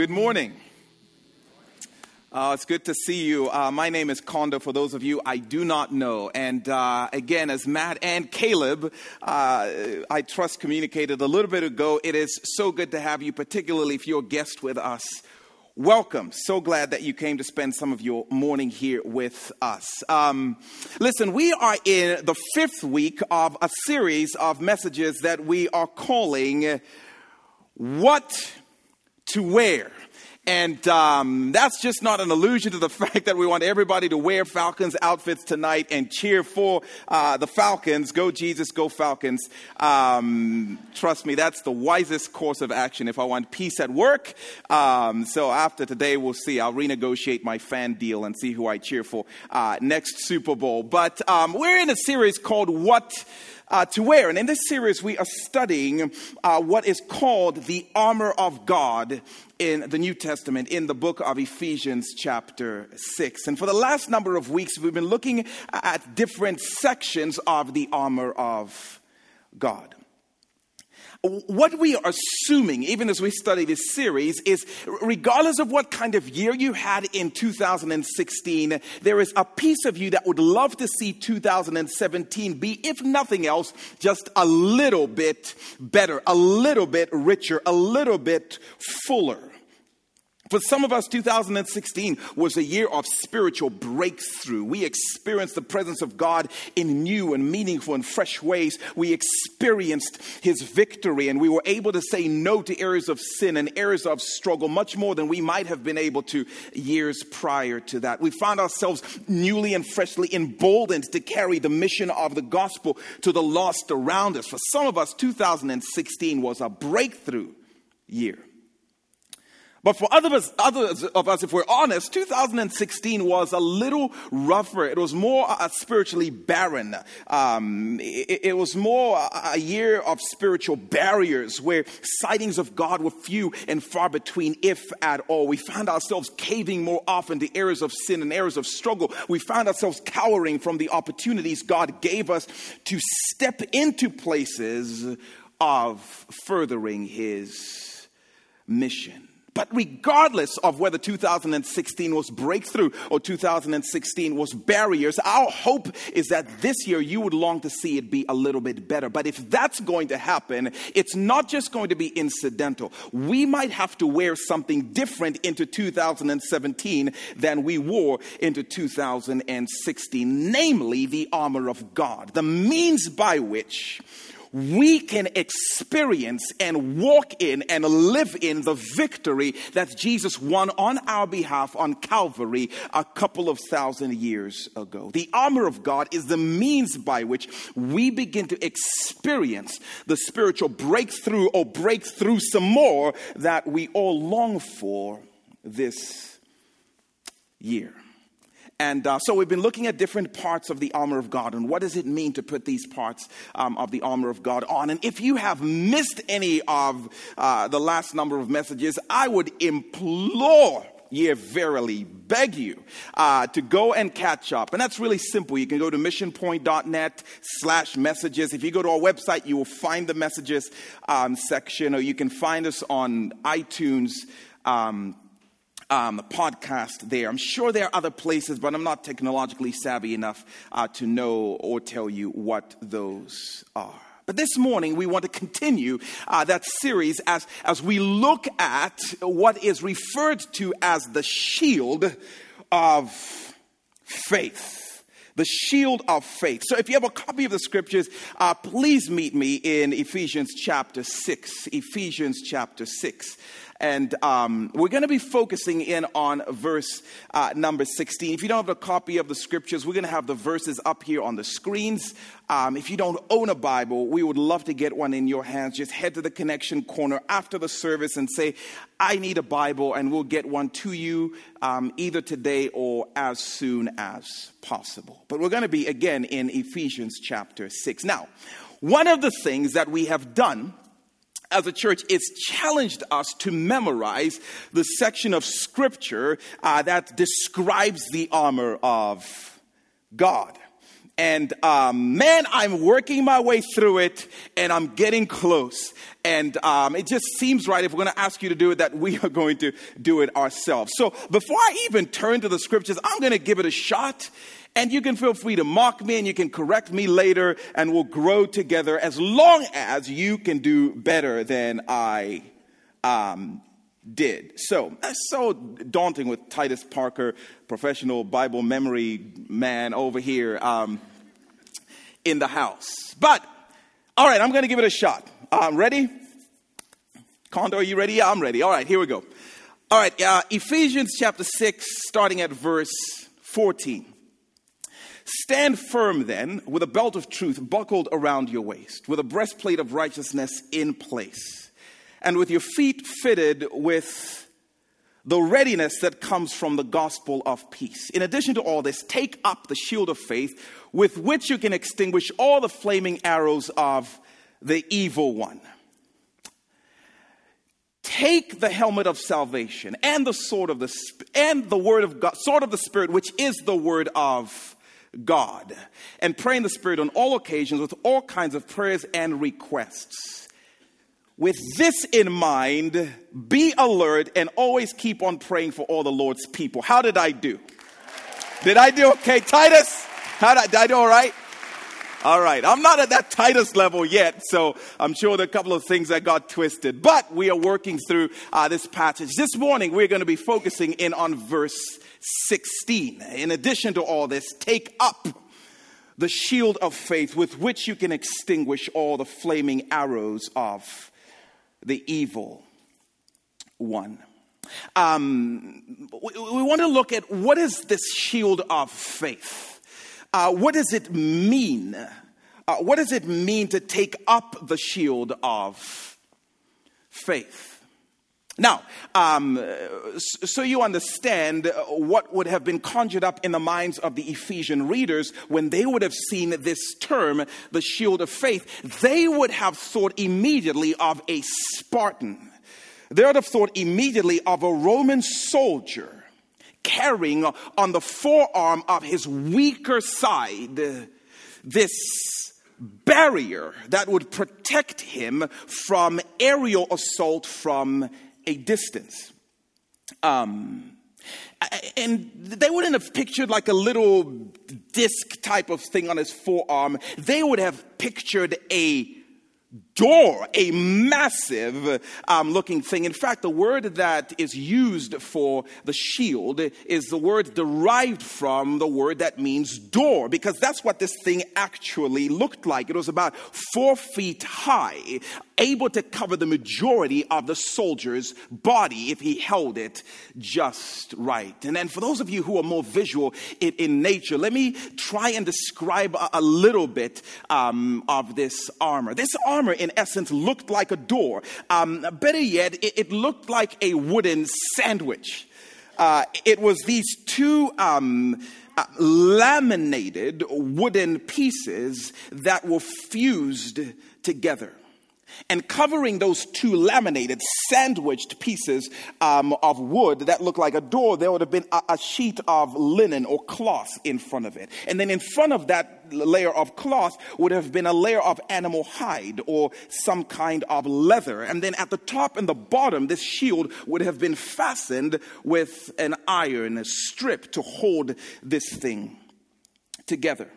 Good morning. Uh, it's good to see you. Uh, my name is Kondo, for those of you I do not know. And uh, again, as Matt and Caleb, uh, I trust, communicated a little bit ago, it is so good to have you, particularly if you're a guest with us. Welcome. So glad that you came to spend some of your morning here with us. Um, listen, we are in the fifth week of a series of messages that we are calling What to Wear. And um, that's just not an allusion to the fact that we want everybody to wear Falcons outfits tonight and cheer for uh, the Falcons. Go Jesus, go Falcons. Um, trust me, that's the wisest course of action if I want peace at work. Um, so after today, we'll see. I'll renegotiate my fan deal and see who I cheer for uh, next Super Bowl. But um, we're in a series called What uh, to wear. And in this series, we are studying uh, what is called the armor of God in the New Testament, in the book of Ephesians, chapter 6. And for the last number of weeks, we've been looking at different sections of the armor of God. What we are assuming, even as we study this series, is regardless of what kind of year you had in 2016, there is a piece of you that would love to see 2017 be, if nothing else, just a little bit better, a little bit richer, a little bit fuller. For some of us, 2016 was a year of spiritual breakthrough. We experienced the presence of God in new and meaningful and fresh ways. We experienced His victory and we were able to say no to areas of sin and areas of struggle much more than we might have been able to years prior to that. We found ourselves newly and freshly emboldened to carry the mission of the gospel to the lost around us. For some of us, 2016 was a breakthrough year. But for others, others of us, if we're honest, 2016 was a little rougher. It was more uh, spiritually barren. Um, it, it, was more a year of spiritual barriers where sightings of God were few and far between, if at all. We found ourselves caving more often to areas of sin and areas of struggle. We found ourselves cowering from the opportunities God gave us to step into places of furthering His mission. But regardless of whether 2016 was breakthrough or 2016 was barriers, our hope is that this year you would long to see it be a little bit better. But if that's going to happen, it's not just going to be incidental. We might have to wear something different into 2017 than we wore into 2016, namely the armor of God, the means by which we can experience and walk in and live in the victory that Jesus won on our behalf on Calvary a couple of thousand years ago. The armor of God is the means by which we begin to experience the spiritual breakthrough or breakthrough some more that we all long for this year. And uh, so we've been looking at different parts of the armor of God and what does it mean to put these parts um, of the armor of God on. And if you have missed any of uh, the last number of messages, I would implore ye verily beg you uh, to go and catch up. And that's really simple. You can go to missionpoint.net slash messages. If you go to our website, you will find the messages um, section, or you can find us on iTunes. Um, um, podcast there. I'm sure there are other places, but I'm not technologically savvy enough uh, to know or tell you what those are. But this morning, we want to continue uh, that series as, as we look at what is referred to as the shield of faith the shield of faith. So, if you have a copy of the scriptures, uh, please meet me in Ephesians chapter 6. Ephesians chapter 6. And um, we're going to be focusing in on verse uh, number 16. If you don't have a copy of the scriptures, we're going to have the verses up here on the screens. Um, if you don't own a Bible, we would love to get one in your hands. Just head to the connection corner after the service and say, I need a Bible, and we'll get one to you um, either today or as soon as possible. But we're going to be again in Ephesians chapter 6. Now, one of the things that we have done as a church, it's challenged us to memorize the section of scripture uh, that describes the armor of God. And um, man, I'm working my way through it and I'm getting close. And um, it just seems right if we're going to ask you to do it that we are going to do it ourselves. So before I even turn to the scriptures, I'm going to give it a shot. And you can feel free to mock me and you can correct me later and we'll grow together as long as you can do better than I um, did. So that's so daunting with Titus Parker, professional Bible memory man over here. Um, in the house. But, all right, I'm going to give it a shot. Um, ready? Kondo, are you ready? Yeah, I'm ready. All right, here we go. All right, uh, Ephesians chapter 6, starting at verse 14. Stand firm then, with a belt of truth buckled around your waist, with a breastplate of righteousness in place, and with your feet fitted with the readiness that comes from the gospel of peace. In addition to all this, take up the shield of faith with which you can extinguish all the flaming arrows of the evil one. Take the helmet of salvation and the sword of the and the word of God, sword of the spirit, which is the word of God, and pray in the spirit on all occasions with all kinds of prayers and requests. With this in mind, be alert and always keep on praying for all the Lord's people. How did I do? Did I do okay, Titus? How did I, did I do all right? All right. I'm not at that Titus level yet, so I'm sure there are a couple of things that got twisted, but we are working through uh, this passage. This morning, we're going to be focusing in on verse 16. In addition to all this, take up the shield of faith with which you can extinguish all the flaming arrows of the evil one. Um, we, we want to look at what is this shield of faith? Uh, what does it mean? Uh, what does it mean to take up the shield of faith? Now, um, so you understand what would have been conjured up in the minds of the Ephesian readers when they would have seen this term, the shield of faith, they would have thought immediately of a Spartan. They would have thought immediately of a Roman soldier carrying on the forearm of his weaker side this barrier that would protect him from aerial assault from a distance. Um, and they wouldn't have pictured like a little disc type of thing on his forearm. They would have pictured a door, a massive um, looking thing. In fact, the word that is used for the shield is the word derived from the word that means door, because that's what this thing actually looked like. It was about four feet high, able to cover the majority of the soldier's body if he held it just right. And then, for those of you who are more visual in, in nature, let me try and describe a, a little bit um, of this armor. This armor, in essence, looked like a door. Um, better yet, it, it, looked like a wooden sandwich. Uh, it was these two. Um, uh, laminated wooden pieces that were fused together and covering those two laminated, sandwiched pieces um, of wood that looked like a door, there would have been a, a, sheet of linen or cloth in front of it. And then in front of that layer of cloth would have been a layer of animal hide or some kind of leather. And then at the top and the bottom, this shield would have been fastened with an iron strip to hold this thing together.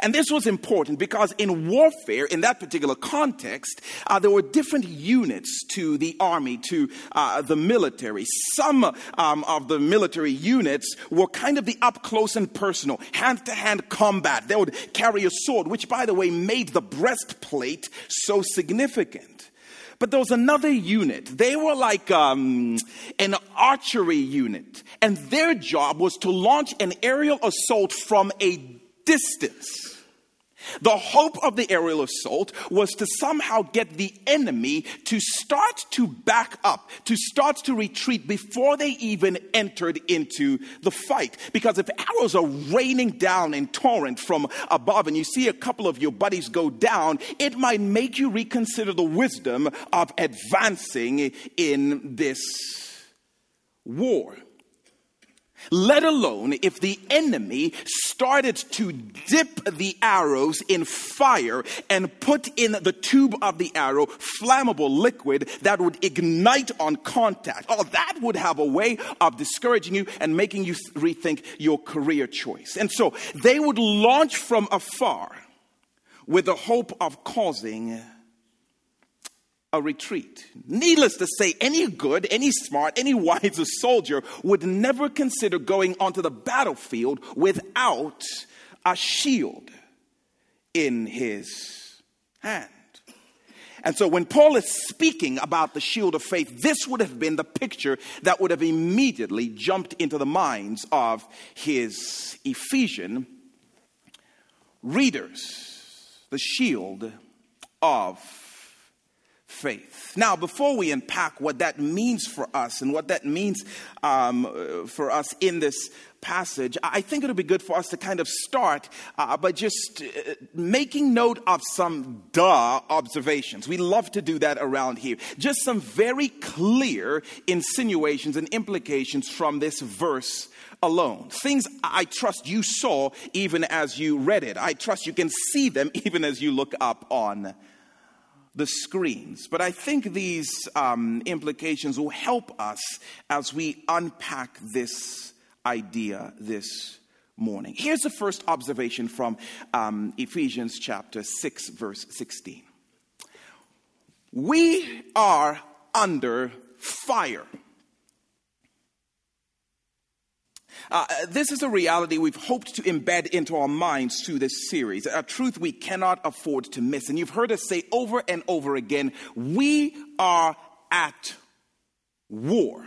And this was important because in warfare, in that particular context, uh, there were different units to the army, to uh, the military. Some um, of the military units were kind of the up close and personal, hand to hand combat. They would carry a sword, which, by the way, made the breastplate so significant. But there was another unit. They were like um, an archery unit, and their job was to launch an aerial assault from a distance. The hope of the aerial assault was to somehow get the enemy to start to back up, to start to retreat before they even entered into the fight. Because if arrows are raining down in torrent from above and you see a couple of your buddies go down, it might make you reconsider the wisdom of advancing in this war. Let alone if the enemy started to dip the arrows in fire and put in the tube of the arrow flammable liquid that would ignite on contact. Oh, that would have a way of discouraging you and making you rethink your career choice. And so they would launch from afar with the hope of causing a retreat. Needless to say, any good, any smart, any wise soldier would never consider going onto the battlefield without a shield in his hand. And so when Paul is speaking about the shield of faith, this would have been the picture that would have immediately jumped into the minds of his Ephesian readers. The shield of faith. Now, before we unpack what that means for us and what that means um, for us in this passage, I think it would be good for us to kind of start uh, by just uh, making note of some duh observations. We love to do that around here. Just some very clear insinuations and implications from this verse alone. Things I trust you saw even as you read it. I trust you can see them even as you look up on the screens. But I think these um, implications will help us as we unpack this idea this morning. Here's the first observation from um, Ephesians chapter 6, verse 16. We are under fire. Uh, this is a reality we've hoped to embed into our minds through this series, a truth we cannot afford to miss. And you've heard us say over and over again we are at war.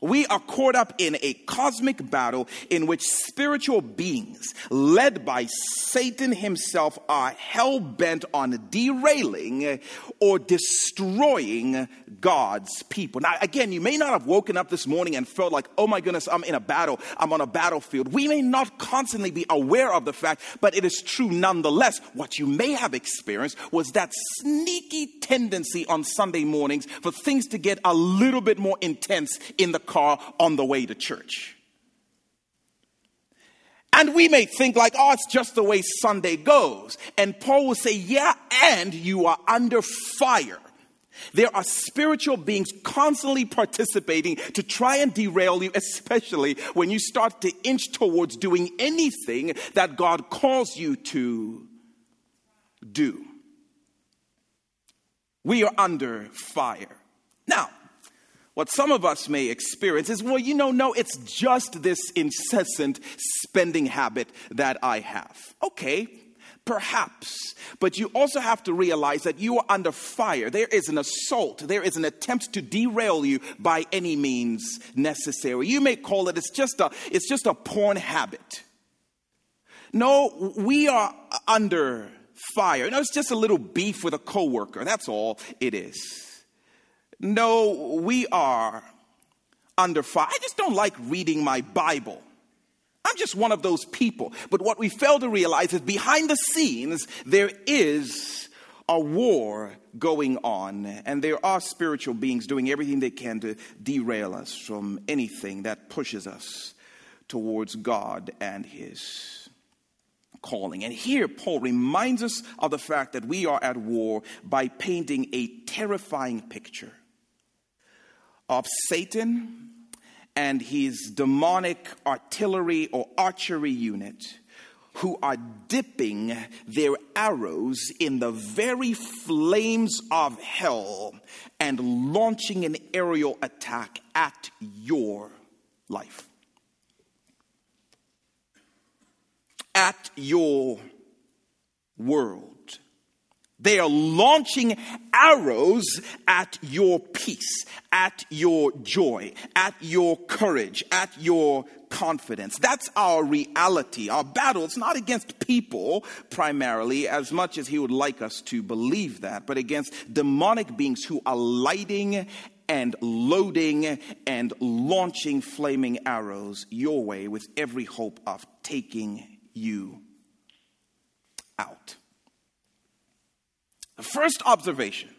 We are caught up in a cosmic battle in which spiritual beings, led by Satan himself, are hell bent on derailing or destroying God's people. Now, again, you may not have woken up this morning and felt like, oh my goodness, I'm in a battle, I'm on a battlefield. We may not constantly be aware of the fact, but it is true nonetheless. What you may have experienced was that sneaky tendency on Sunday mornings for things to get a little bit more intense in the car on the way to church. And we may think like, oh, it's just the way Sunday goes. And Paul will say, yeah, and you are under fire. There are spiritual beings constantly participating to try and derail you, especially when you start to inch towards doing anything that God calls you to do. We are under fire. Now, what some of us may experience is, well, you know, no, it's just this incessant spending habit that I have. Okay, perhaps. But you also have to realize that you are under fire. There is an assault, there is an attempt to derail you by any means necessary. You may call it it's just a it's just a porn habit. No, we are under fire. No, it's just a little beef with a coworker. That's all it is. No, we are under fire. I just don't like reading my Bible. I'm just one of those people. But what we fail to realize is behind the scenes, there is a war going on, and there are spiritual beings doing everything they can to derail us from anything that pushes us towards God and His calling. And here, Paul reminds us of the fact that we are at war by painting a terrifying picture of Satan and his demonic artillery or archery unit who are dipping their arrows in the very flames of hell and launching an aerial attack at your life. At your world. They are launching arrows at your peace, at your joy, at your courage, at your confidence. That's our reality. Our battle it's not against people primarily, as much as he would like us to believe that, but against demonic beings who are lighting and loading and launching flaming arrows your way with every hope of taking you out. The first observation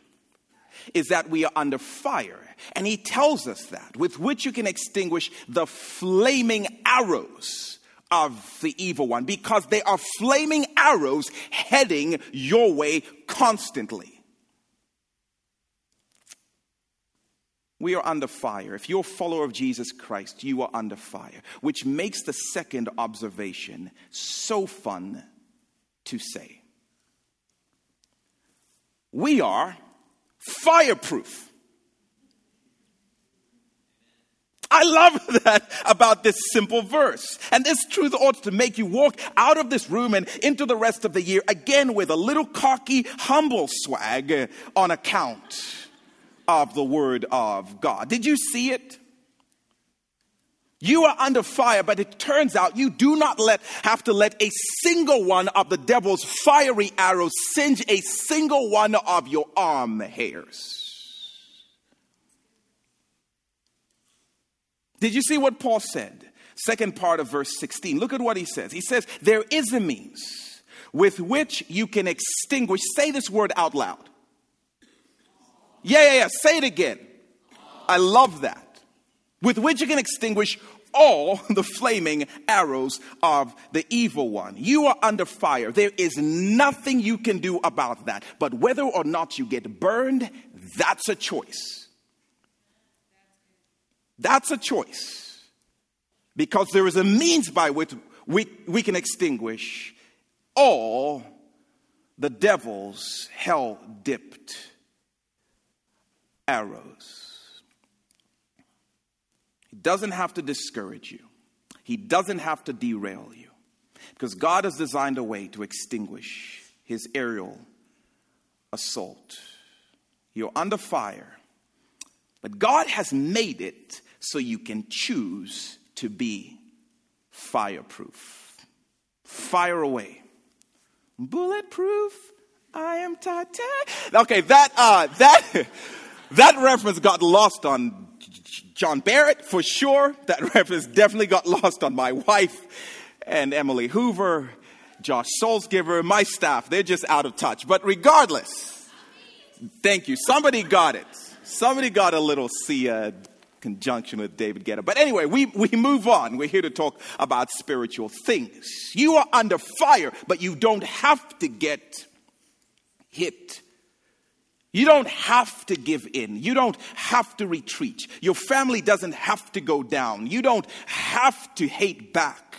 is that we are under fire. And he tells us that, with which you can extinguish the flaming arrows of the evil one, because they are flaming arrows heading your way constantly. we are under fire. If you're a follower of Jesus Christ, you are under fire, which makes the second observation so fun to say. We are fireproof. I love that about this simple verse. And this truth ought to make you walk out of this room and into the rest of the year again with a little cocky, humble swag on account of the Word of God. Did you see it? You are under fire, but it turns out you do not let, have to let a single one of the devil's fiery arrows singe a single one of your arm hairs. Did you see what Paul said? Second part of verse 16. Look at what he says. He says, There is a means with which you can extinguish, say this word out loud yeah, yeah, yeah. Say it again. I love that. With which you can extinguish all the flaming arrows of the evil one. You are under fire. There is nothing you can do about that. But whether or not you get burned, that's a choice. That's a choice. Because there is a means by which we, we can extinguish all the devil's hell dipped arrows. Doesn't have to discourage you, He doesn't have to derail you. Because God has designed a way to extinguish his aerial assault. You're under fire, but God has made it so you can choose to be fireproof. Fire away. Bulletproof, I am Tata. Okay, that, uh, that. That reference got lost on John Barrett for sure. That reference definitely got lost on my wife and Emily Hoover, Josh Solsgiver, my staff. They're just out of touch. But regardless, thank you. Somebody got it. Somebody got a little Sia uh, conjunction with David Guetta. But anyway, we, we move on. We're here to talk about spiritual things. You are under fire, but you don't have to get hit you don't have to give in. You don't have to retreat. Your family doesn't have to go down. You don't have to hate back.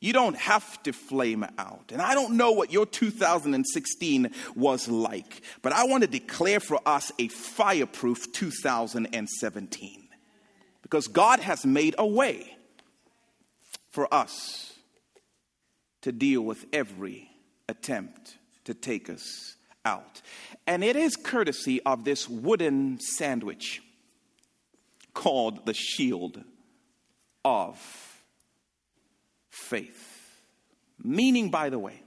You don't have to flame out. And I don't know what your 2016 was like, but I want to declare for us a fireproof 2017. Because God has made a way for us to deal with every attempt to take us out. And it is courtesy of this wooden sandwich called the shield of faith. Meaning, by the way,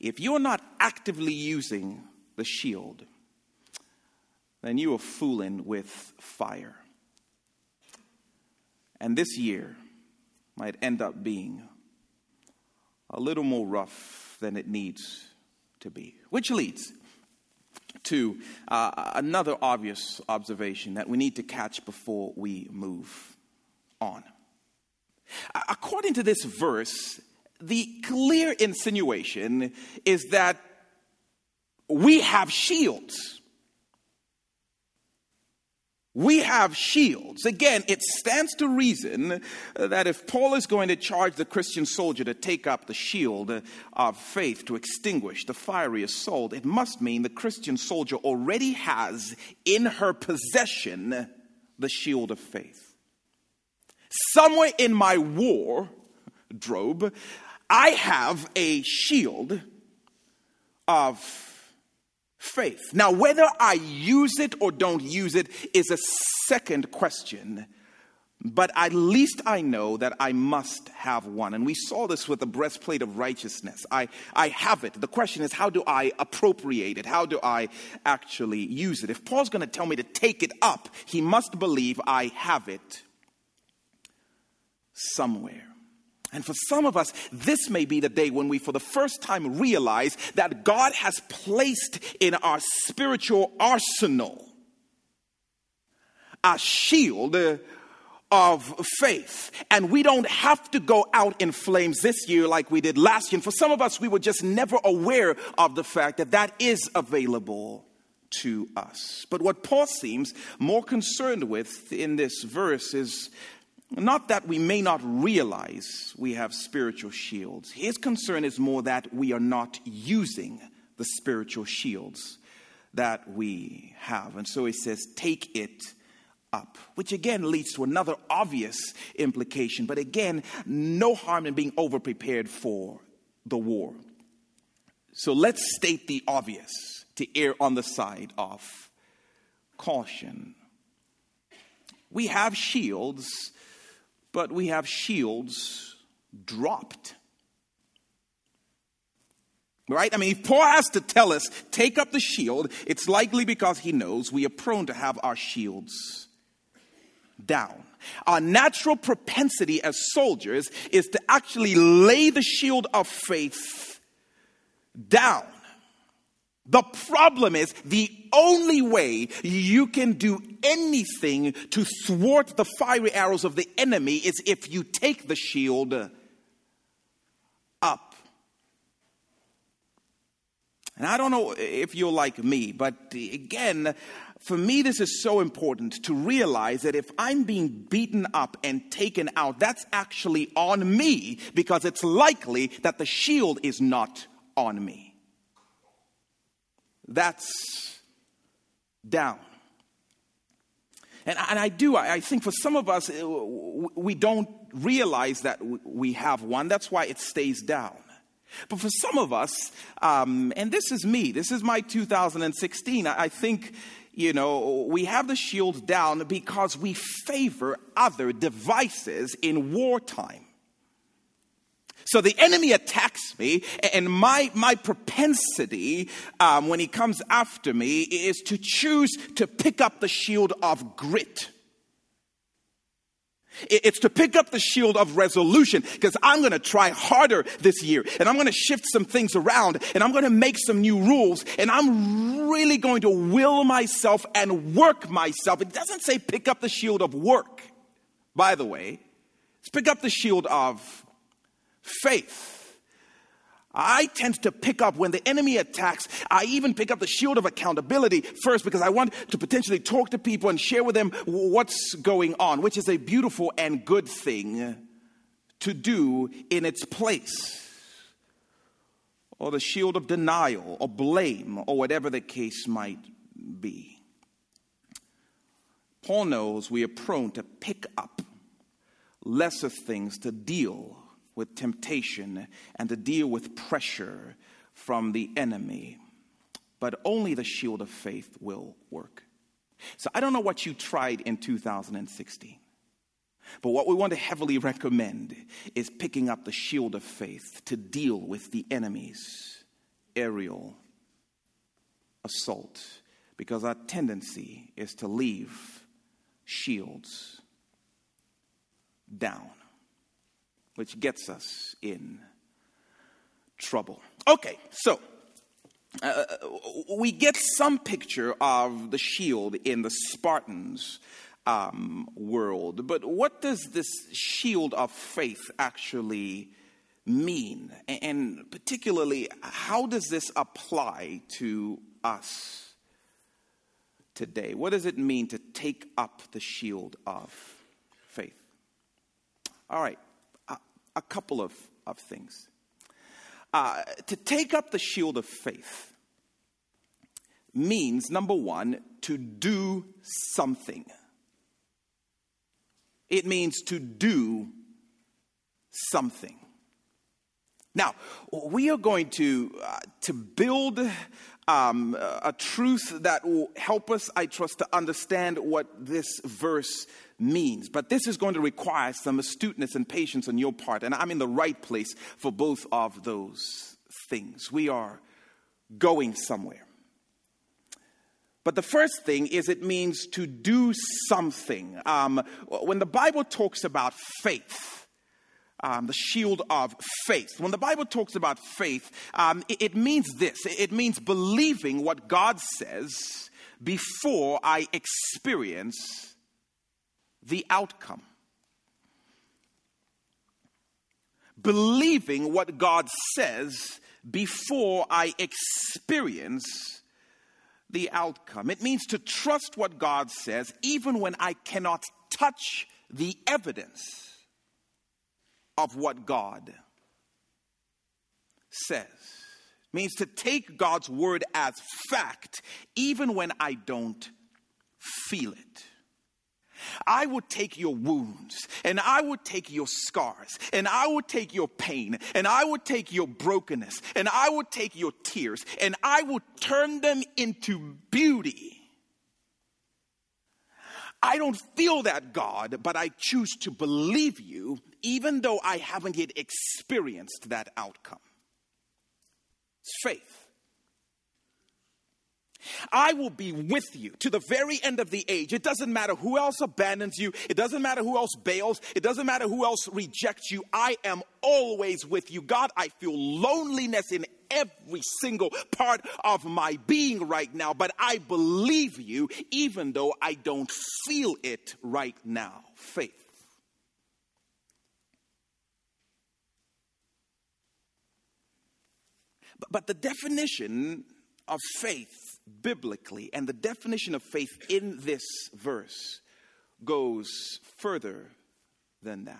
if you're not actively using the shield, then you are fooling with fire. And this year might end up being a little more rough than it needs to be. Which leads to uh, another obvious observation that we need to catch before we move on. According to this verse, the clear insinuation is that we have shields we have shields. Again, it stands to reason uh, that if Paul is going to charge the Christian soldier to take up the shield of faith to extinguish the fiery assault, it must mean the Christian soldier already has in her possession the shield of faith. Somewhere in my war wardrobe, I have a shield of faith. Now, whether I use it or don't use it is a second question, but at least I know that I must have one. And we saw this with the breastplate of righteousness. I, I have it. The question is, how do I appropriate it? How do I actually use it? If Paul's going to tell me to take it up, he must believe I have it somewhere. And for some of us, this may be the day when we, for the first time, realize that God has placed in our spiritual arsenal a shield uh, of faith. And we don't have to go out in flames this year like we did last year. And for some of us, we were just never aware of the fact that that is available to us. But what Paul seems more concerned with in this verse is not that we may not realize we have spiritual shields. His concern is more that we are not using the spiritual shields that we have. And so he says, take it up, which again leads to another obvious implication. But again, no harm in being overprepared for the war. So let's state the obvious to err on the side of caution. We have shields, but we have shields dropped. Right? I mean, if Paul has to tell us, take up the shield, it's likely because he knows we are prone to have our shields down. Our natural propensity as soldiers is to actually lay the shield of faith down. The problem is the only way you can do anything to thwart the fiery arrows of the enemy is if you take the shield up. And I don't know if you're like me, but again, for me, this is so important to realize that if I'm being beaten up and taken out, that's actually on me because it's likely that the shield is not on me. That's down. And, and I do, I think for some of us, uh, we don't realize that we have one. That's why it stays down. But for some of us, um, and this is me, this is my 2016, I think you know, we have the shield down because we favor other devices in wartime. So the enemy attacks me, and my, my propensity um, when he comes after me is to choose to pick up the shield of grit. It's to pick up the shield of resolution because I'm going to try harder this year and I'm going to shift some things around and I'm going to make some new rules and I'm really going to will myself and work myself. It doesn't say pick up the shield of work, by the way, it's pick up the shield of faith. I tend to pick up when the enemy attacks. I even pick up the shield of accountability first because I want to potentially talk to people and share with them what's going on, which is a beautiful and good thing to do in its place. Or the shield of denial or blame or whatever the case might be. Paul knows we are prone to pick up lesser things to deal with temptation and to deal with pressure from the enemy. But only the shield of faith will work. So I don't know what you tried in 2016. But what we want to heavily recommend is picking up the shield of faith to deal with the enemy's aerial assault. Because our tendency is to leave shields down which gets us in trouble. Okay, so uh, we get some picture of the shield in the Spartans' um, world, but what does this shield of faith actually mean? And particularly, how does this apply to us today? What does it mean to take up the shield of faith? All right, a couple of, of things. Uh, to take up the shield of faith means, number one, to do something. It means to do something. Now, we are going to, uh, to build um, a truth that will help us, I trust, to understand what this verse means. But this is going to require some astuteness and patience on your part. And I'm in the right place for both of those things. We are going somewhere. But the first thing is it means to do something. Um, when the Bible talks about faith, um, the shield of faith. When the Bible talks about faith, um, it, it means this it means believing what God says before I experience the outcome. Believing what God says before I experience the outcome. It means to trust what God says even when I cannot touch the evidence of what God says. It means to take God's word as fact even when I don't feel it. I would take your wounds and I would take your scars and I would take your pain and I would take your brokenness and I would take your tears and I would turn them into beauty. I don't feel that, God, but I choose to believe you even though I haven't yet experienced that outcome. It's faith. I will be with you to the very end of the age. It doesn't matter who else abandons you. It doesn't matter who else bails. It doesn't matter who else rejects you. I am always with you. God, I feel loneliness in every single part of my being right now, but I believe you even though I don't feel it right now. Faith. But the definition of faith biblically. And the definition of faith in this verse goes further than that.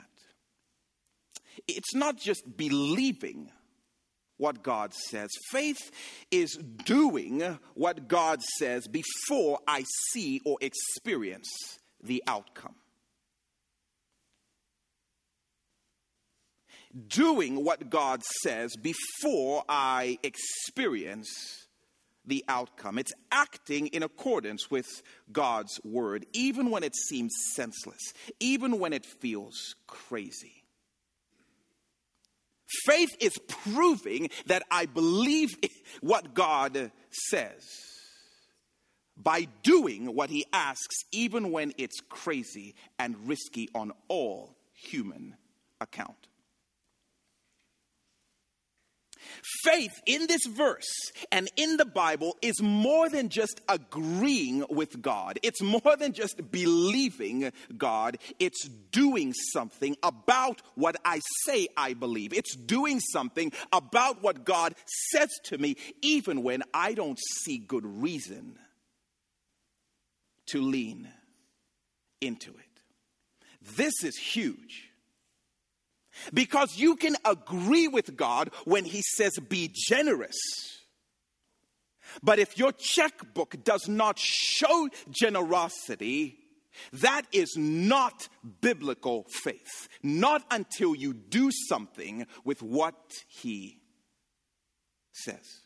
It's not just believing what God says, faith is doing what God says before I see or experience the outcome. Doing what God says before I experience the outcome. It's acting in accordance with God's word, even when it seems senseless, even when it feels crazy. Faith is proving that I believe what God says by doing what He asks, even when it's crazy and risky on all human account. Faith in this verse and in the Bible is more than just agreeing with God. It's more than just believing God. It's doing something about what I say I believe. It's doing something about what God says to me, even when I don't see good reason to lean into it. This is huge. Because you can agree with God when He says, be generous. But if your checkbook does not show generosity, that is not biblical faith. Not until you do something with what He says.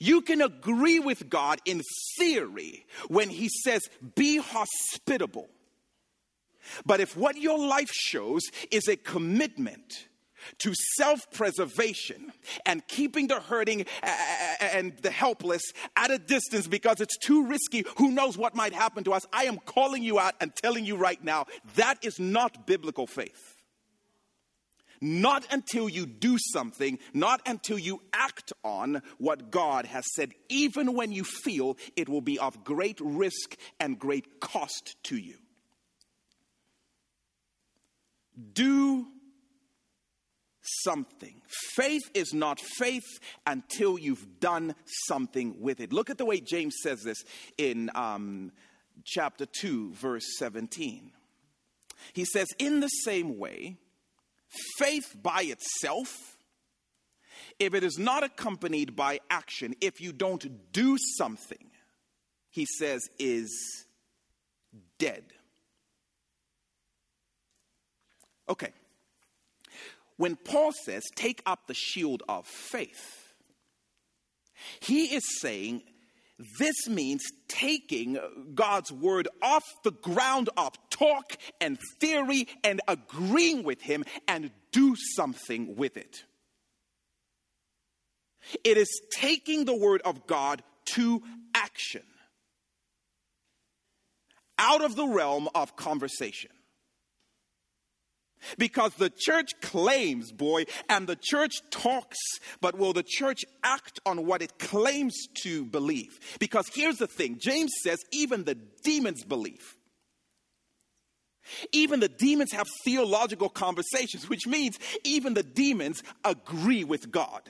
You can agree with God in theory when He says, be hospitable. But if what your life shows is a commitment to self preservation and keeping the hurting and the helpless at a distance because it's too risky, who knows what might happen to us, I am calling you out and telling you right now that is not biblical faith. Not until you do something, not until you act on what God has said, even when you feel it will be of great risk and great cost to you. Do something. Faith is not faith until you've done something with it. Look at the way James says this in um, chapter 2, verse 17. He says, In the same way, faith by itself, if it is not accompanied by action, if you don't do something, he says, is dead. Okay. When Paul says, take up the shield of faith, he is saying this means taking God's word off the ground of talk and theory and agreeing with him and do something with it. It is taking the word of God to action out of the realm of conversation. Because the church claims, boy, and the church talks, but will the church act on what it claims to believe? Because here's the thing James says even the demons believe. Even the demons have theological conversations, which means even the demons agree with God.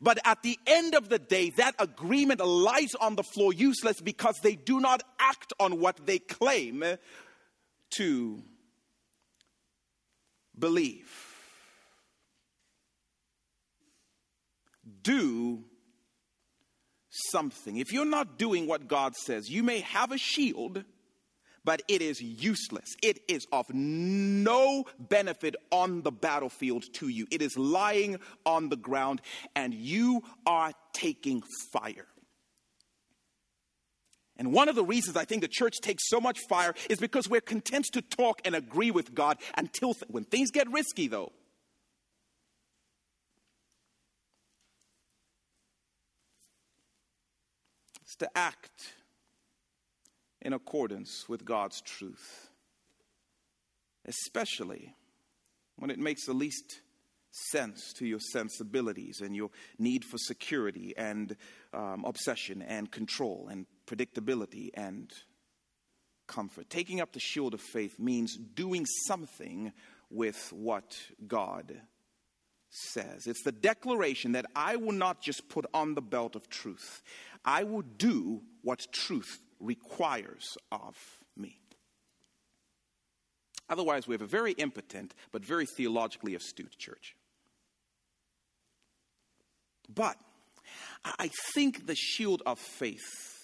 But at the end of the day, that agreement lies on the floor useless because they do not act on what they claim to believe. Do something. If you're not doing what God says, you may have a shield but it is useless. It is of no benefit on the battlefield to you. It is lying on the ground, and you are taking fire. And one of the reasons I think the church takes so much fire is because we're content to talk and agree with God until th- when things get risky, though. It's to act in accordance with God's truth, especially when it makes the least sense to your sensibilities and your need for security and um, obsession and control and predictability and comfort. Taking up the shield of faith means doing something with what God says. It's the declaration that I will not just put on the belt of truth, I will do what truth requires of me. Otherwise, we have a very impotent but very theologically astute church. But I think the shield of faith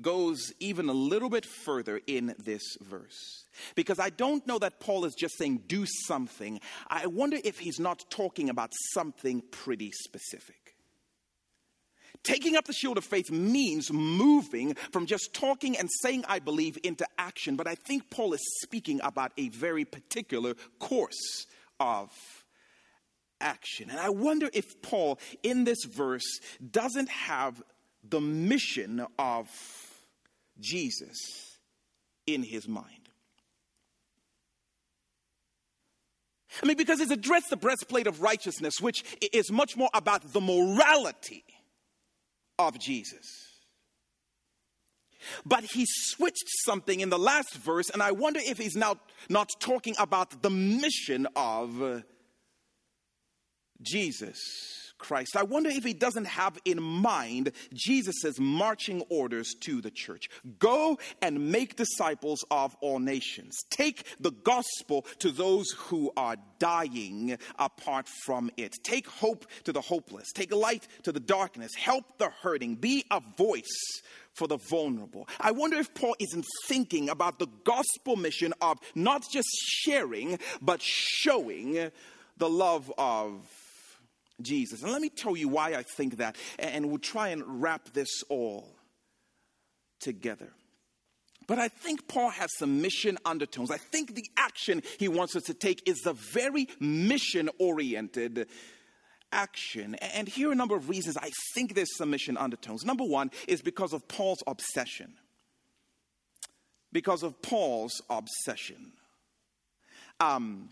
goes even a little bit further in this verse. Because I don't know that Paul is just saying, do something. I wonder if he's not talking about something pretty specific. Taking up the shield of faith means moving from just talking and saying, I believe, into action. But I think Paul is speaking about a very particular course of action. And I wonder if Paul, in this verse, doesn't have the mission of Jesus in his mind. I mean, because it's addressed the breastplate of righteousness, which is much more about the morality of Jesus. But he switched something in the last verse, and I wonder if he's now not talking about the mission of Jesus. Christ. I wonder if he doesn't have in mind Jesus' marching orders to the church. Go and make disciples of all nations. Take the gospel to those who are dying apart from it. Take hope to the hopeless. Take light to the darkness. Help the hurting. Be a voice for the vulnerable. I wonder if Paul isn't thinking about the gospel mission of not just sharing, but showing the love of Jesus. And let me tell you why I think that, and we'll try and wrap this all together. But I think Paul has some mission undertones. I think the action he wants us to take is the very mission oriented action. And here are a number of reasons I think there's some mission undertones. Number one is because of Paul's obsession. Because of Paul's obsession. Um,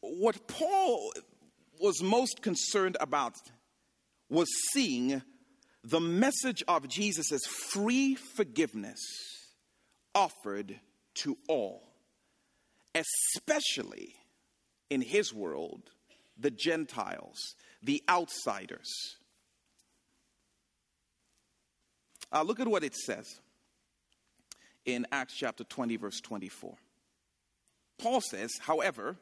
what Paul was most concerned about was seeing the message of Jesus' free forgiveness offered to all, especially in his world, the Gentiles, the outsiders. Uh, look at what it says in Acts chapter 20, verse 24. Paul says, however,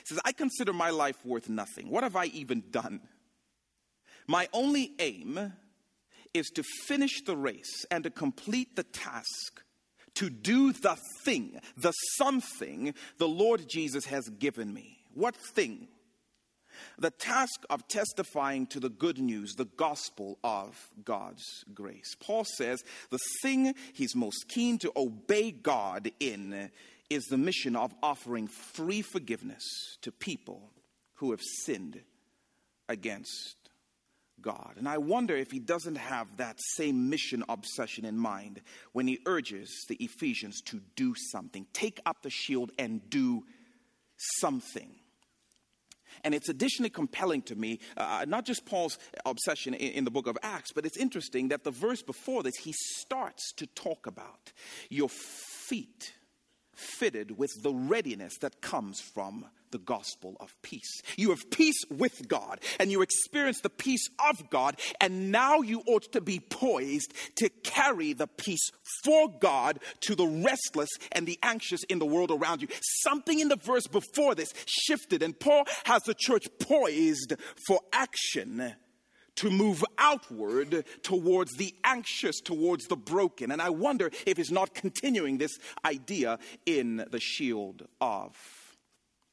he says, I consider my life worth nothing. What have I even done? My only aim is to finish the race and to complete the task, to do the thing, the something the Lord Jesus has given me. What thing? The task of testifying to the good news, the gospel of God's grace. Paul says the thing he's most keen to obey God in is the mission of offering free forgiveness to people who have sinned against God. And I wonder if he doesn't have that same mission obsession in mind when he urges the Ephesians to do something. Take up the shield and do something. And it's additionally compelling to me, uh, not just Paul's obsession in, in the book of Acts, but it's interesting that the verse before this, he starts to talk about your feet fitted with the readiness that comes from the gospel of peace. You have peace with God and you experience the peace of God, and now you ought to be poised to carry the peace for God to the restless and the anxious in the world around you. Something in the verse before this shifted, and Paul has the church poised for action to move outward towards the anxious, towards the broken. And I wonder if he's not continuing this idea in the shield of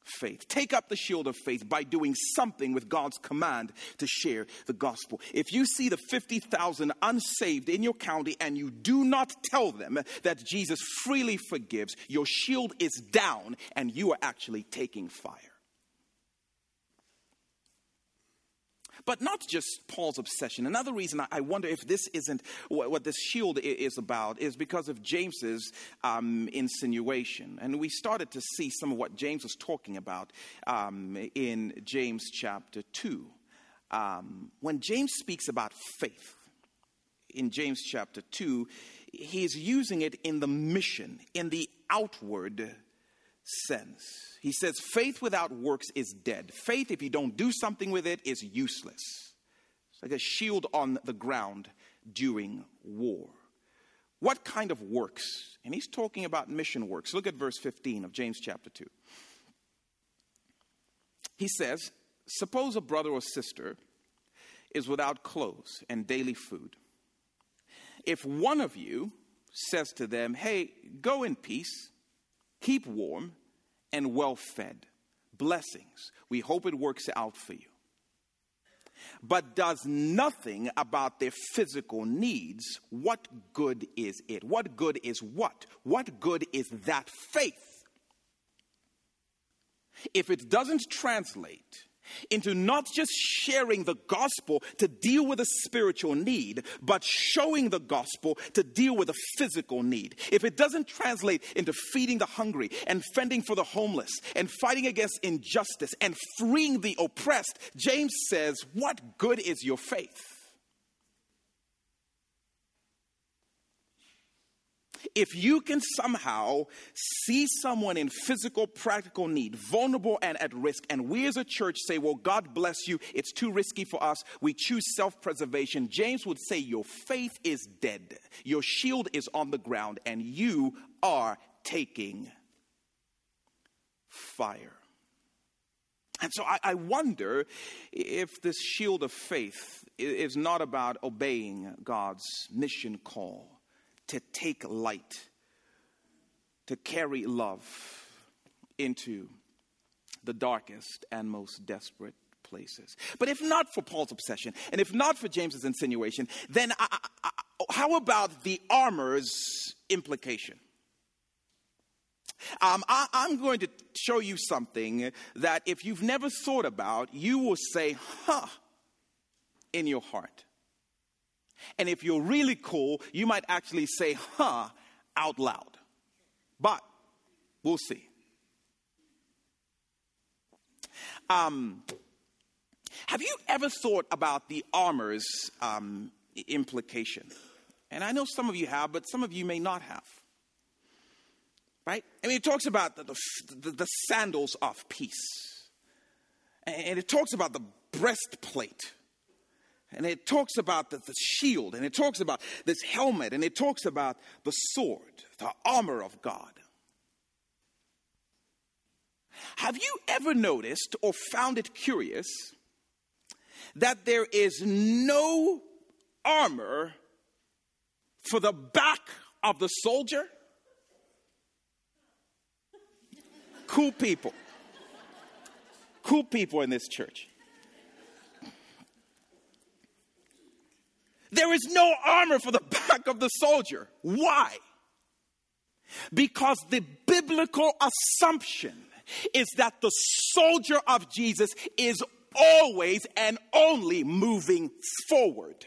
faith. Take up the shield of faith by doing something with God's command to share the gospel. If you see the 50,000 unsaved in your county and you do not tell them that Jesus freely forgives, your shield is down and you are actually taking fire. But not just Paul's obsession. Another reason I wonder if this isn't what this shield is about is because of James's um, insinuation. And we started to see some of what James was talking about um, in James chapter 2. Um, when James speaks about faith, in James chapter 2, he's using it in the mission, in the outward sense. He says, faith without works is dead. Faith, if you don't do something with it, is useless. It's like a shield on the ground during war. What kind of works? And he's talking about mission works. Look at verse 15 of James chapter 2. He says, Suppose a brother or sister is without clothes and daily food. If one of you says to them, Hey, go in peace, keep warm, and well fed. Blessings. We hope it works out for you. But does nothing about their physical needs, what good is it? What good is what? What good is that faith? If it doesn't translate into not just sharing the gospel to deal with a spiritual need, but showing the gospel to deal with a physical need. If it doesn't translate into feeding the hungry and fending for the homeless and fighting against injustice and freeing the oppressed, James says, What good is your faith? If you can somehow see someone in physical, practical need, vulnerable and at risk, and we as a church say, Well, God bless you, it's too risky for us, we choose self preservation, James would say, Your faith is dead, your shield is on the ground, and you are taking fire. And so I, I, wonder if this shield of faith is not about obeying God's mission call to take light, to carry love into the darkest and most desperate places. But if not for Paul's obsession, and if not for James's insinuation, then I, I, how about the armor's implication? Um, I, I'm going to show you something that if you've never thought about, you will say, huh, in your heart. And if you're really cool, you might actually say, huh, out loud. But we'll see. Um, have you ever thought about the armor's um, implication? And I know some of you have, but some of you may not have. Right? I mean, it talks about the, the, the sandals of peace, and it talks about the breastplate and it talks about the, the, shield, and it talks about this helmet, and it talks about the sword, the armor of God. Have you ever noticed or found it curious that there is no armor for the back of the soldier? Cool people. Cool people in this church. There is no armor for the back of the soldier. Why? Because the biblical assumption is that the soldier of Jesus is always and only moving forward.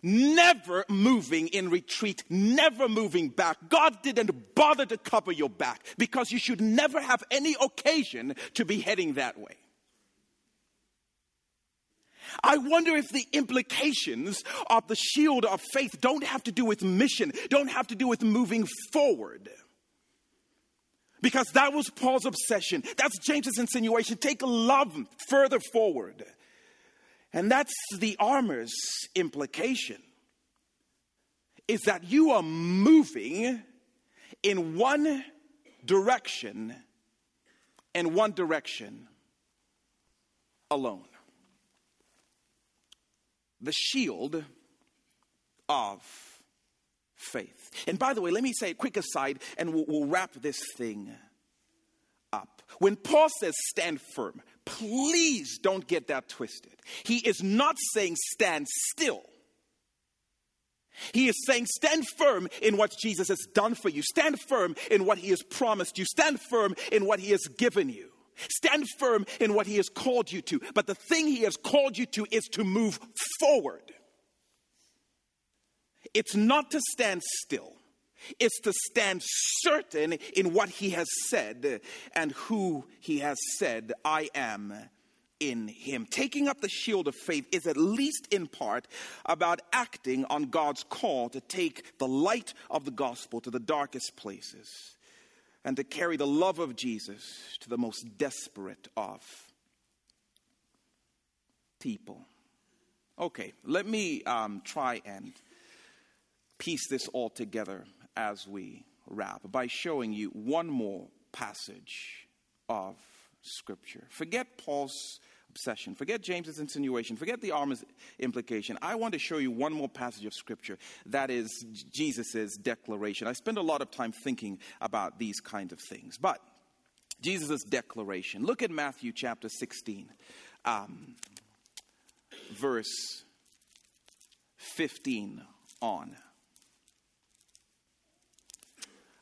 never moving in retreat, never moving back. God didn't bother to cover your back because you should never have any occasion to be heading that way. I wonder if the implications of the shield of faith don't have to do with mission, don't have to do with moving forward. Because that was Paul's obsession. That's James's insinuation. Take love further forward. And that's the armor's implication is that you are moving in one direction and one direction alone. The shield of faith. And by the way, let me say a quick aside and we'll, we'll wrap this thing up. When Paul says stand firm, please don't get that twisted. He is not saying stand still. He is saying, stand firm in what Jesus has done for you. Stand firm in what he has promised you. Stand firm in what he has given you. Stand firm in what he has called you to. But the thing he has called you to is to move forward. It's not to stand still, it's to stand certain in what he has said and who he has said, I am in him. Taking up the shield of faith is at least in part about acting on God's call to take the light of the gospel to the darkest places and to carry the love of Jesus to the most desperate of people. Okay, let me um, try and piece this all together as we wrap by showing you one more passage of Scripture. Forget Paul's obsession, forget James's insinuation, forget the armor's implication. I want to show you one more passage of Scripture that is Jesus' declaration. I spend a lot of time thinking about these kind of things, but Jesus' declaration. Look at Matthew chapter 16, um, verse 15 on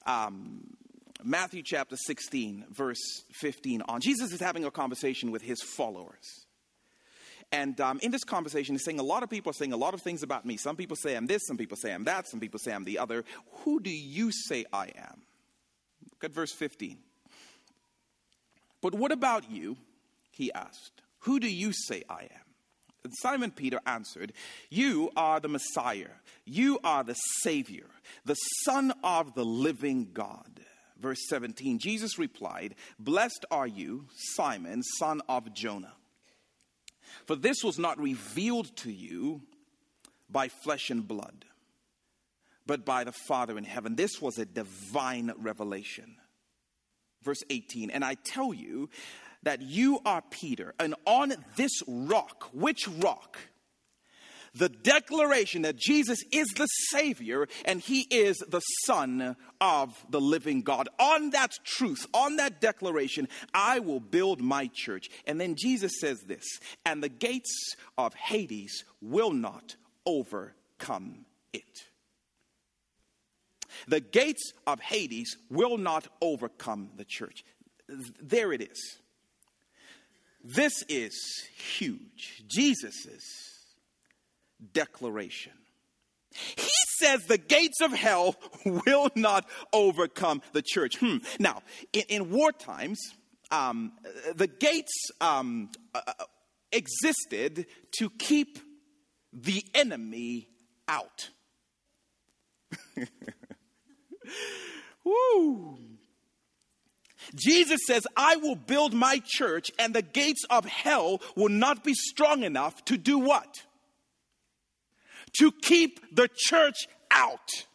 um, Matthew chapter 16, verse 15 on. Jesus is having a conversation with his followers. And um, in this conversation, he's saying a lot of people are saying a lot of things about me. Some people say I'm this, some people say I'm that, some people say I'm the other. Who do you say I am? Look at verse 15. But what about you? He asked. Who do you say I am? And Simon Peter answered, You are the Messiah. You are the Savior, the Son of the living God. Verse 17 Jesus replied, Blessed are you, Simon, son of Jonah. For this was not revealed to you by flesh and blood, but by the Father in heaven. This was a divine revelation. Verse 18, and I tell you that you are Peter, and on this rock, which rock? The declaration that Jesus is the Savior and He is the Son of the living God. On that truth, on that declaration, I will build my church. And then Jesus says this, and the gates of Hades will not overcome it. The gates of Hades will not overcome the church. There it is. This is huge. Jesus's declaration. He says the gates of hell will not overcome the church. Hmm. Now, in, in war times, um, the gates um, uh, uh existed to keep the enemy out. Woo! Jesus says, I will build my church, and the gates of hell will not be strong enough to do what? To keep the church out.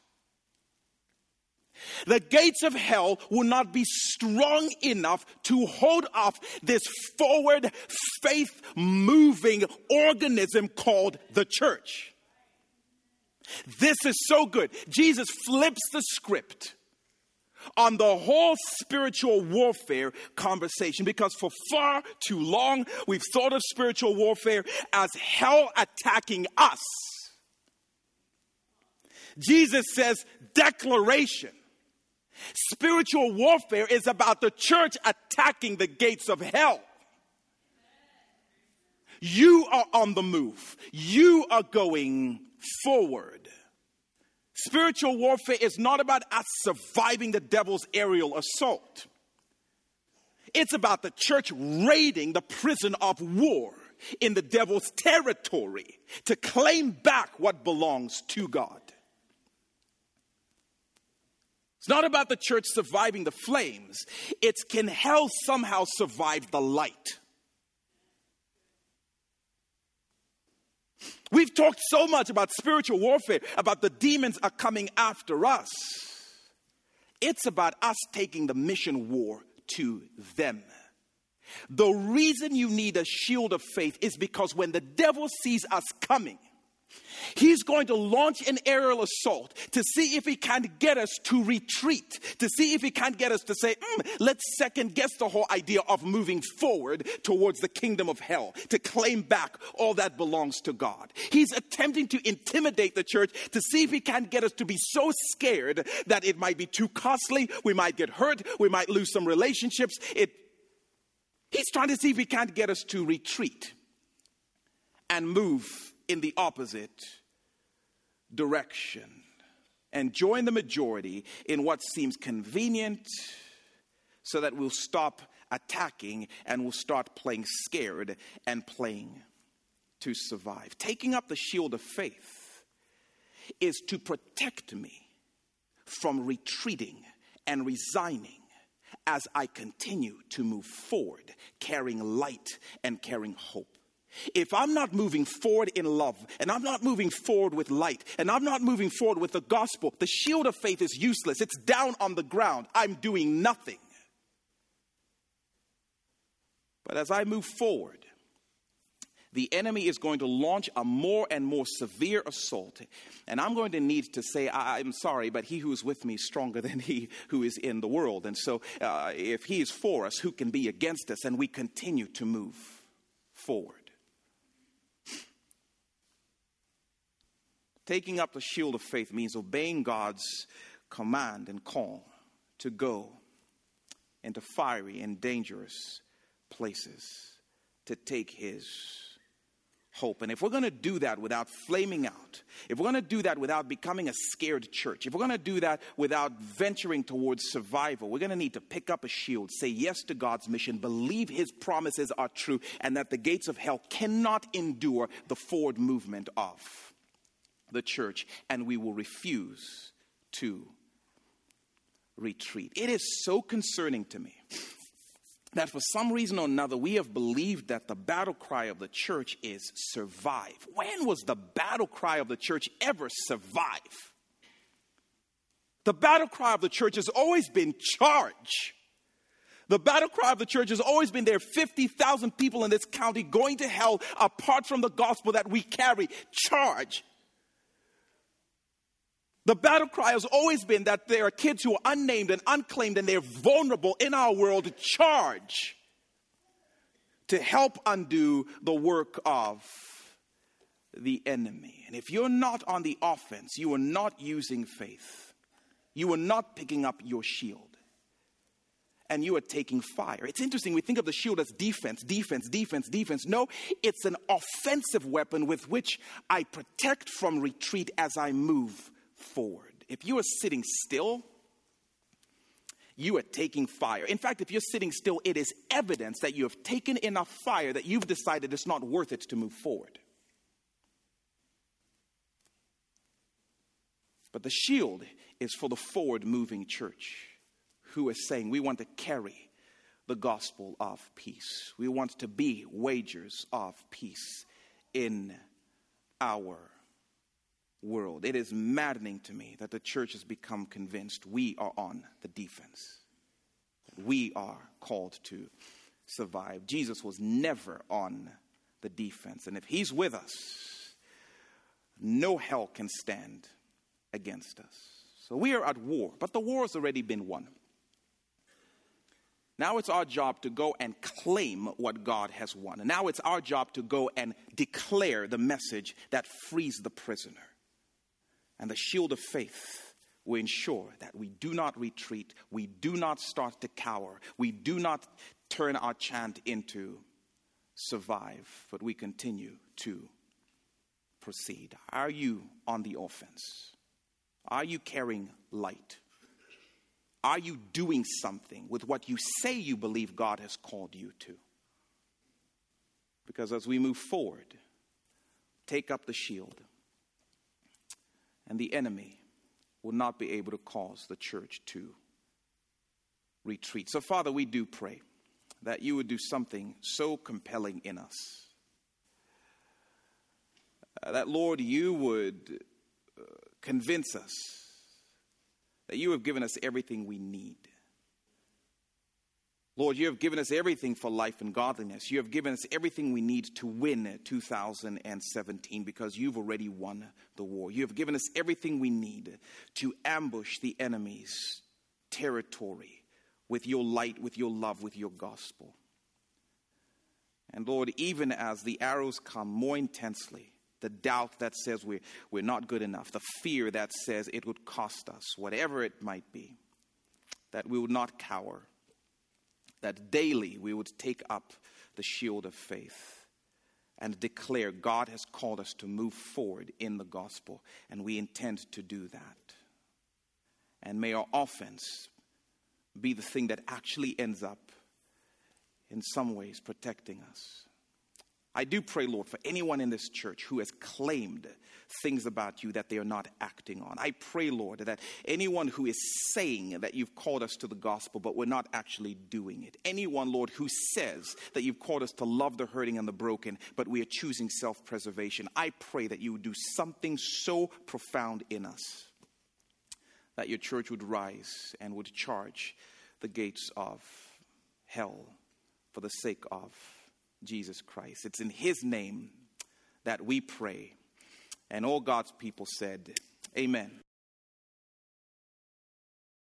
The gates of hell will not be strong enough to hold off this forward, faith moving organism called the church. This is so good. Jesus flips the script on the whole spiritual warfare conversation because for far too long we've thought of spiritual warfare as hell attacking us. Jesus says, declaration. Spiritual warfare is about the church attacking the gates of hell. You are on the move. You are going forward. Spiritual warfare is not about us surviving the devil's aerial assault. It's about the church raiding the prison of war in the devil's territory to claim back what belongs to God. It's not about the church surviving the flames, it's can hell somehow survive the light? We've talked so much about spiritual warfare, about the demons are coming after us. It's about us taking the mission war to them. The reason you need a shield of faith is because when the devil sees us coming, He's going to launch an aerial assault to see if he can't get us to retreat, to see if he can't get us to say, mm, let's second guess the whole idea of moving forward towards the kingdom of hell, to claim back all that belongs to God. He's attempting to intimidate the church to see if he can't get us to be so scared that it might be too costly, we might get hurt, we might lose some relationships. It, he's trying to see if he can't get us to retreat and move in the opposite direction and join the majority in what seems convenient so that we'll stop attacking and we'll start playing scared and playing to survive. Taking up the shield of faith is to protect me from retreating and resigning as I continue to move forward, carrying light and carrying hope. If I'm not moving forward in love, and I'm not moving forward with light, and I'm not moving forward with the gospel, the shield of faith is useless. It's down on the ground. I'm doing nothing. But as I move forward, the enemy is going to launch a more and more severe assault. And I'm going to need to say, I'm sorry, but he who is with me is stronger than he who is in the world. And so, uh, if he is for us, who can be against us? And we continue to move forward. Taking up the shield of faith means obeying God's command and call to go into fiery and dangerous places to take His hope. And if we're going to do that without flaming out, if we're going to do that without becoming a scared church, if we're going to do that without venturing towards survival, we're going to need to pick up a shield, say yes to God's mission, believe his promises are true, and that the gates of hell cannot endure the forward movement of the church and we will refuse to retreat. It is so concerning to me that for some reason or another we have believed that the battle cry of the church is survive. When was the battle cry of the church ever survive? The battle cry of the church has always been charge. The battle cry of the church has always been there 50,000 people in this county going to hell apart from the gospel that we carry. Charge. The battle cry has always been that there are kids who are unnamed and unclaimed and they're vulnerable in our world. To charge to help undo the work of the enemy. And if you're not on the offense, you are not using faith, you are not picking up your shield. And you are taking fire. It's interesting, we think of the shield as defense, defense, defense, defense. No, it's an offensive weapon with which I protect from retreat as I move forward. If you are sitting still, you are taking fire. In fact, if you're sitting still, it is evidence that you have taken enough fire that you've decided it's not worth it to move forward. But the shield is for the forward moving church who is saying, We want to carry the gospel of peace. We want to be wagers of peace in our world. It is maddening to me that the church has become convinced we are on the defense. We are called to survive. Jesus was never on the defense. And if he's with us, no hell can stand against us. So we are at war, but the war has already been won. Now it's our job to go and claim what God has won. And now it's our job to go and declare the message that frees the prisoner. And the shield of faith will ensure that we do not retreat, we do not start to cower, we do not turn our chant into survive, but we continue to proceed? Are you on the offense? Are you carrying light? Are you doing something with what you say you believe God has called you to? Because as we move forward, take up the shield, and the enemy will not be able to cause the church to retreat. So, Father, we do pray that you would do something so compelling in us. Uh, that, Lord, you would uh, convince us that you have given us everything we need. Lord, you have given us everything for life and godliness. You have given us everything we need to win 2017 because you've already won the war. You have given us everything we need to ambush the enemy's territory with your light, with your love, with your gospel. And Lord, even as the arrows come more intensely, the doubt that says we're, we're not good enough, the fear that says it would cost us, whatever it might be, that we would not cower, that daily we would take up the shield of faith and declare God has called us to move forward in the gospel, and we intend to do that. And may our offense be the thing that actually ends up, in some ways, protecting us. I do pray, Lord, for anyone in this church who has claimed things about you that they are not acting on. I pray, Lord, that anyone who is saying that you've called us to the gospel, but we're not actually doing it. Anyone, Lord, who says that you've called us to love the hurting and the broken, but we are choosing self preservation. I pray that you would do something so profound in us that your church would rise and would charge the gates of hell for the sake of Jesus Christ. It's in His name that we pray. And all God's people said, Amen.